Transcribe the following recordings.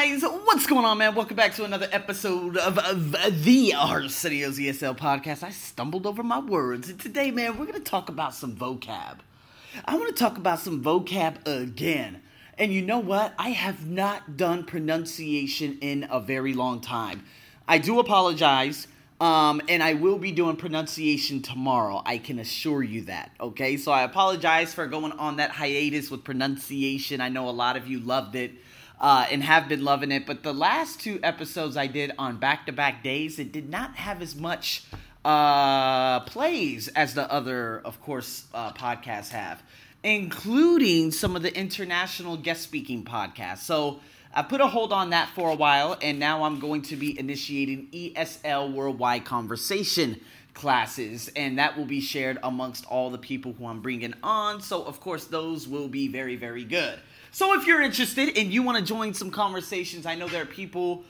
guys, what's going on, man? Welcome back to another episode of, of the Arsenio's ESL podcast. I stumbled over my words, and today, man, we're gonna talk about some vocab. I want to talk about some vocab again. And you know what? I have not done pronunciation in a very long time. I do apologize. Um, and I will be doing pronunciation tomorrow. I can assure you that. Okay, so I apologize for going on that hiatus with pronunciation. I know a lot of you loved it uh, and have been loving it, but the last two episodes I did on back to back days, it did not have as much uh, plays as the other, of course, uh, podcasts have, including some of the international guest speaking podcasts. So I put a hold on that for a while, and now I'm going to be initiating ESL Worldwide Conversation classes, and that will be shared amongst all the people who I'm bringing on. So, of course, those will be very, very good. So, if you're interested and you want to join some conversations, I know there are people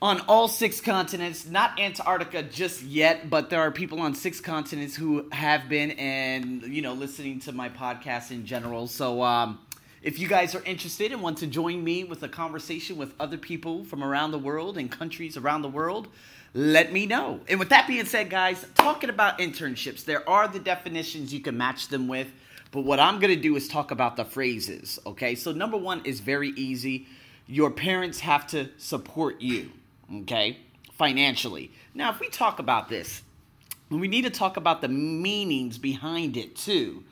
on all six continents, not Antarctica just yet, but there are people on six continents who have been and, you know, listening to my podcast in general. So, um, if you guys are interested and want to join me with a conversation with other people from around the world and countries around the world, let me know. And with that being said, guys, talking about internships, there are the definitions you can match them with, but what I'm going to do is talk about the phrases, okay? So, number one is very easy. Your parents have to support you, okay, financially. Now, if we talk about this, we need to talk about the meanings behind it too.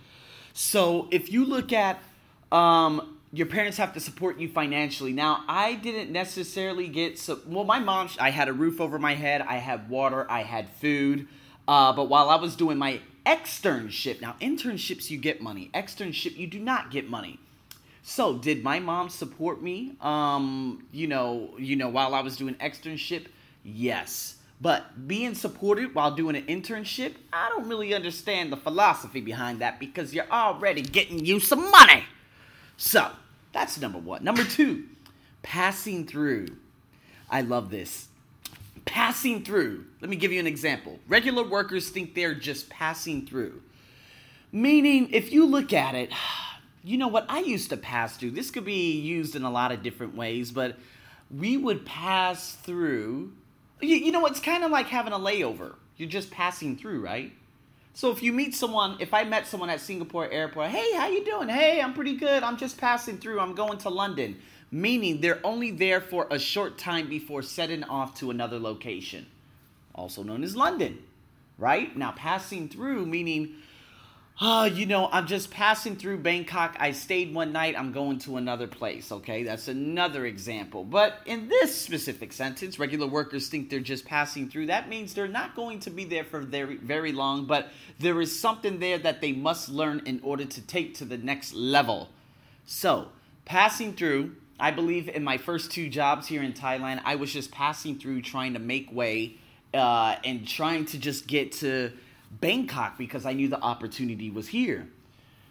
So, if you look at um, your parents have to support you financially. Now, I didn't necessarily get so well. My mom, I had a roof over my head, I had water, I had food. Uh, but while I was doing my externship, now internships you get money, externship you do not get money. So, did my mom support me? Um, you know, you know, while I was doing externship, yes. But being supported while doing an internship, I don't really understand the philosophy behind that because you're already getting you some money. So that's number one. Number two, passing through. I love this. Passing through. Let me give you an example. Regular workers think they're just passing through. Meaning, if you look at it, you know what? I used to pass through. This could be used in a lot of different ways, but we would pass through. You, you know, it's kind of like having a layover. You're just passing through, right? So if you meet someone, if I met someone at Singapore airport, hey, how you doing? Hey, I'm pretty good. I'm just passing through. I'm going to London. Meaning they're only there for a short time before setting off to another location, also known as London, right? Now passing through meaning oh, you know, I'm just passing through Bangkok. I stayed one night. I'm going to another place. Okay, that's another example. But in this specific sentence, regular workers think they're just passing through. That means they're not going to be there for very, very long, but there is something there that they must learn in order to take to the next level. So, passing through. I believe in my first two jobs here in Thailand, I was just passing through trying to make way uh, and trying to just get to Bangkok because I knew the opportunity was here.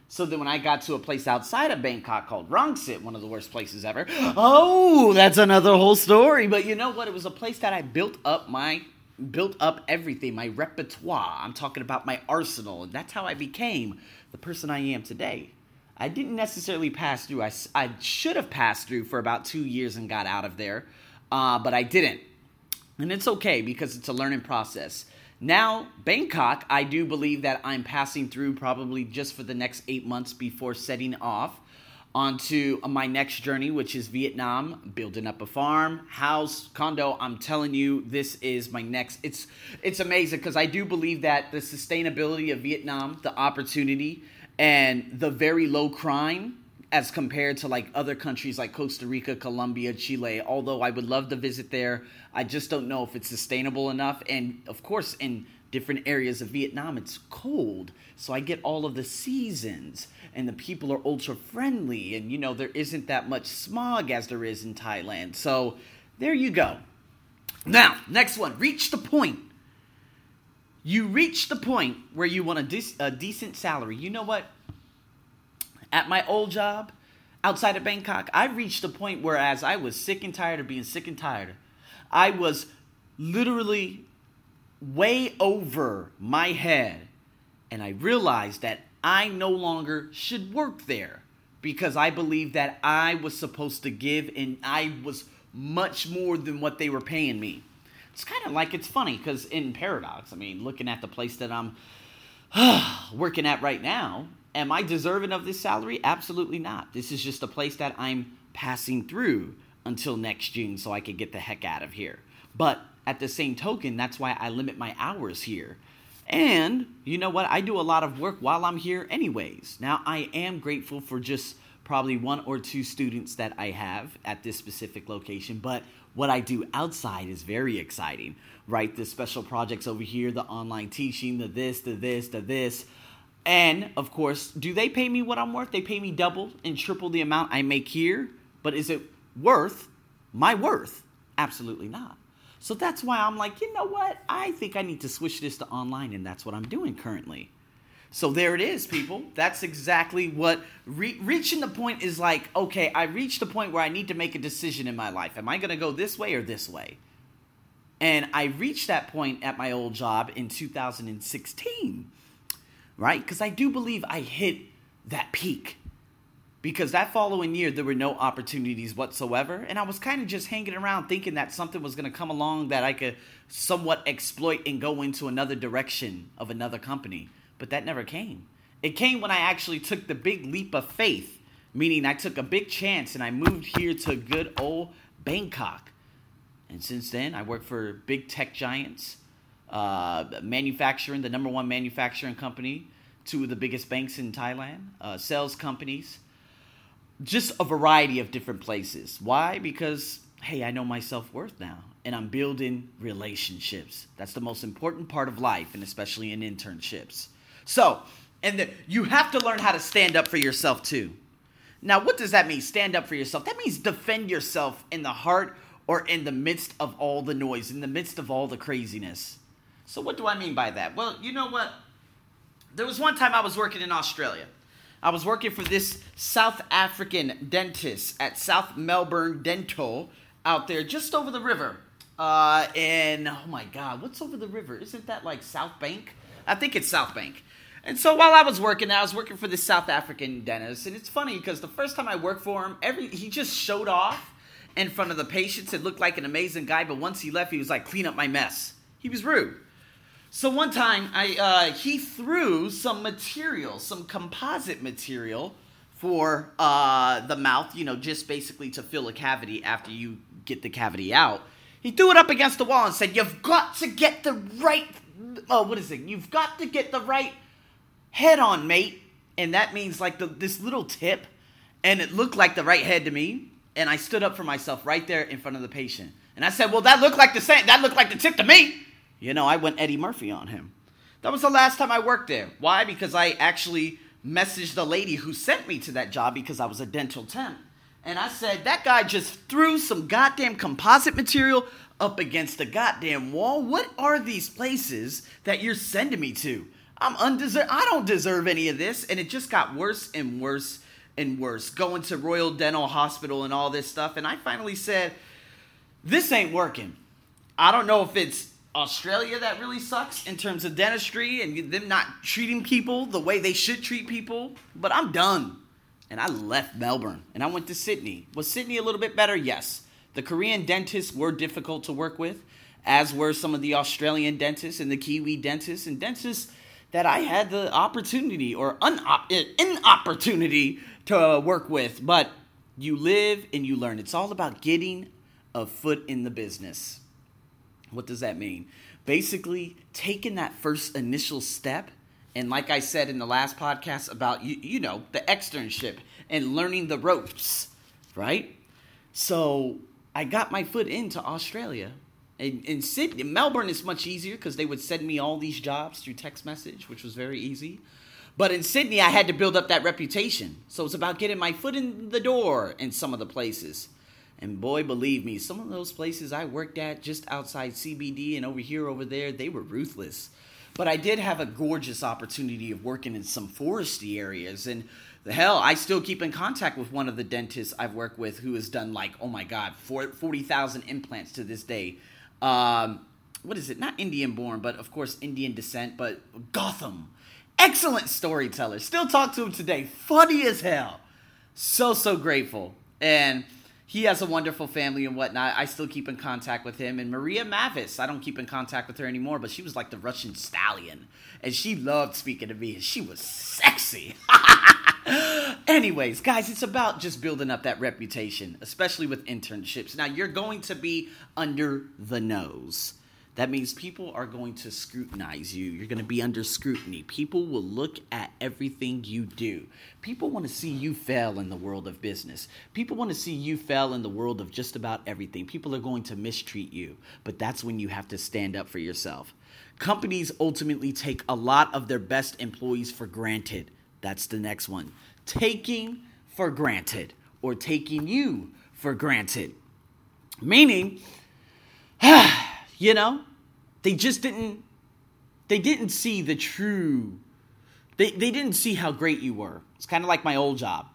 So then when I got to a place outside of Bangkok called Rangsit, one of the worst places ever, oh, that's another whole story. But you know what? It was a place that I built up my built up everything, my repertoire. I'm talking about my arsenal. And that's how I became the person I am today. I didn't necessarily pass through. I, I should have passed through for about two years and got out of there, uh, but I didn't. And it's okay because it's a learning process. Now, Bangkok, I do believe that I'm passing through probably just for the next eight months before setting off onto my next journey, which is Vietnam, building up a farm, house, condo. I'm telling you, this is my next. It's it's amazing because I do believe that the sustainability of Vietnam, the opportunity, and the very low crime as compared to like other countries like Costa Rica, Colombia, Chile. Although I would love to visit there, I just don't know if it's sustainable enough. And of course, in different areas of Vietnam, it's cold. So I get all of the seasons, and the people are ultra friendly, and you know, there isn't that much smog as there is in Thailand. So there you go. Now, next one reach the point. You reach the point where you want a, de- a decent salary. You know what? At my old job outside of Bangkok, I reached a point where as I was sick and tired of being sick and tired, I was literally way over my head. And I realized that I no longer should work there because I believe that I was supposed to give and I was much more than what they were paying me. It's kind of like it's funny because in Paradox, I mean, looking at the place that I'm working at right now, am I deserving of this salary? Absolutely not. This is just a place that I'm passing through until next June so I can get the heck out of here. But at the same token, that's why I limit my hours here. And you know what? I do a lot of work while I'm here, anyways. Now, I am grateful for just probably one or two students that I have at this specific location, but what I do outside is very exciting, right? The special projects over here, the online teaching, the this, the this, the this. And of course, do they pay me what I'm worth? They pay me double and triple the amount I make here, but is it worth my worth? Absolutely not. So that's why I'm like, you know what? I think I need to switch this to online, and that's what I'm doing currently. So there it is, people. That's exactly what re- reaching the point is like. Okay, I reached the point where I need to make a decision in my life. Am I going to go this way or this way? And I reached that point at my old job in 2016, right? Because I do believe I hit that peak. Because that following year there were no opportunities whatsoever. And i was kind of just hanging around thinking that something was going to come along that i could somewhat exploit and go into another direction of another company. But that never came. It came when i actually took the big leap of faith meaning i took a big chance and i moved here to good old bangkok. And since then i work for big tech giants uh, manufacturing the number one manufacturing company two of the biggest banks in thailand uh, sales companies just a variety of different places. Why? Because, hey, I know my self worth now and I'm building relationships. That's the most important part of life, and especially in internships. So, and the, you have to learn how to stand up for yourself too. Now, what does that mean? Stand up for yourself. That means defend yourself in the heart or in the midst of all the noise, in the midst of all the craziness. So, what do I mean by that? Well, you know what? There was one time I was working in Australia I was working for this South African dentist at South Melbourne Dental out there just over the river. Uh, and oh my God, what's over the river? Isn't that like South Bank? I think it's South Bank. And so while I was working, I was working for this South African dentist, and it's funny because the first time I worked for him, every he just showed off in front of the patients. It looked like an amazing guy, but once he left, he was like, "Clean up my mess." He was rude. So one time, I uh, he threw some material, some composite material for uh, the mouth. You know, just basically to fill a cavity after you get the cavity out. He threw it up against the wall and said, "You've got to get the right. Oh, what is it? You've got to get the right head on, mate." And that means like the, this little tip, and it looked like the right head to me. And I stood up for myself right there in front of the patient, and I said, "Well, that looked like the same. That looked like the tip to me." You know, I went Eddie Murphy on him. That was the last time I worked there. Why? Because I actually messaged the lady who sent me to that job because I was a dental temp. And I said, that guy just threw some goddamn composite material up against the goddamn wall. What are these places that you're sending me to? I'm undeserved. I don't deserve any of this. And it just got worse and worse and worse. Going to Royal Dental Hospital and all this stuff. And I finally said, this ain't working. I don't know if it's Australia that really sucks in terms of dentistry and them not treating people the way they should treat people. But I'm done. And I left Melbourne and I went to Sydney. Was Sydney a little bit better? Yes. The Korean dentists were difficult to work with, as were some of the Australian dentists and the Kiwi dentists and dentists that I had the opportunity or inopportunity to work with. But you live and you learn. It's all about getting a foot in the business. What does that mean? Basically, taking that first initial step, and like I said in the last podcast about you, you know, the externship and learning the ropes, right? So I got my foot into Australia. In, in Sydney, Melbourne is much easier because they would send me all these jobs through text message, which was very easy. But in Sydney, I had to build up that reputation. So it's about getting my foot in the door in some of the places. And boy, believe me, some of those places I worked at just outside CBD and over here, over there, they were ruthless. But I did have a gorgeous opportunity of working in some foresty areas. And the hell, I still keep in contact with one of the dentists I've worked with who has done like, oh my God, 40,000 implants to this day. Um, what is it? Not Indian born, but of course Indian descent, but Gautam. Excellent storyteller. Still talk to him today. Funny as hell. so so grateful. And he has a wonderful family and whatnot. I still keep in contact with him. And Maria Mavis, I don't keep in contact with her anymore, but she was like the Russian stallion. And she loved speaking to me. And she was sexy. Anyways, guys, it's about just building up that reputation, especially with internships. Now, you're going to be under the nose. That means people are going to scrutinize you. You're going to be under scrutiny. People will look at everything you do. People want to see you fail in the world of business. People want to see you fail in the world of just about everything. People are going to mistreat you, but that's when you have to stand up for yourself. Companies ultimately take a lot of their best employees for granted. That's the next one. Taking for granted or taking you for granted. Meaning, ah, you know, they just didn't they didn't see the true they, they didn't see how great you were. It's kind of like my old job.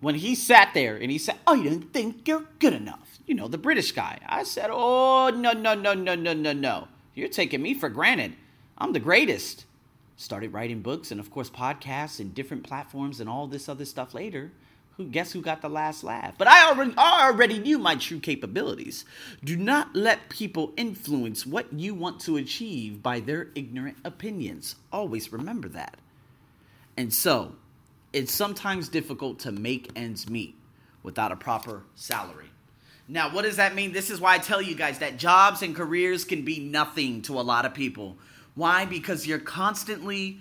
When he sat there and he said, Oh, you didn't think you're good enough. You know, the British guy. I said, Oh, no, no, no, no, no, no, no. You're taking me for granted. I'm the greatest. Started writing books and, of course, podcasts and different platforms and all this other stuff later who guess who got the last laugh? But I already I already knew my true capabilities. Do not let people influence what you want to achieve by their ignorant opinions. Always remember that. And so, it's sometimes difficult to make ends meet without a proper salary. Now, what does that mean? This is why I tell you guys that jobs and careers can be nothing to a lot of people. Why? Because you're constantly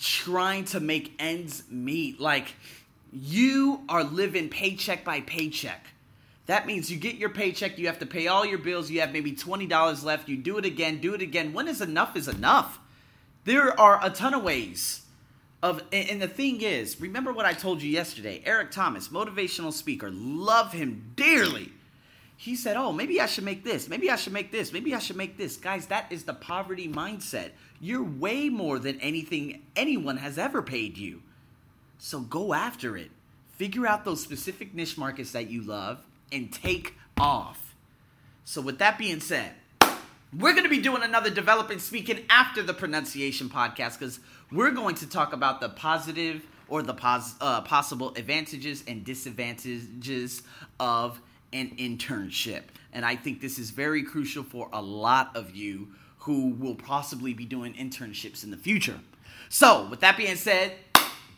trying to make ends meet. Like, you are living paycheck by paycheck. That means you get your paycheck, you have to pay all your bills, you have maybe $20 left, you do it again, do it again. When is enough is enough? There are a ton of ways of and the thing is, remember what I told you yesterday. Eric Thomas, motivational speaker, love him dearly. He said, "Oh, maybe I should make this. Maybe I should make this. Maybe I should make this." Guys, that is the poverty mindset. You're way more than anything anyone has ever paid you. So go after it. Figure out those specific niche markets that you love and take off. So, with that being said, we're going to be doing another developing speaking after the pronunciation podcast because we're going to talk about the positive or the pos- uh, possible advantages and disadvantages of an internship. And I think this is very crucial for a lot of you who will possibly be doing internships in the future. So, with that being said,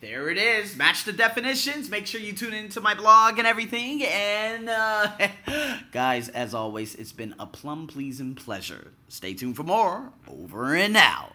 there it is. Match the definitions. Make sure you tune into my blog and everything. And uh, guys, as always, it's been a plum pleasing pleasure. Stay tuned for more. Over and out.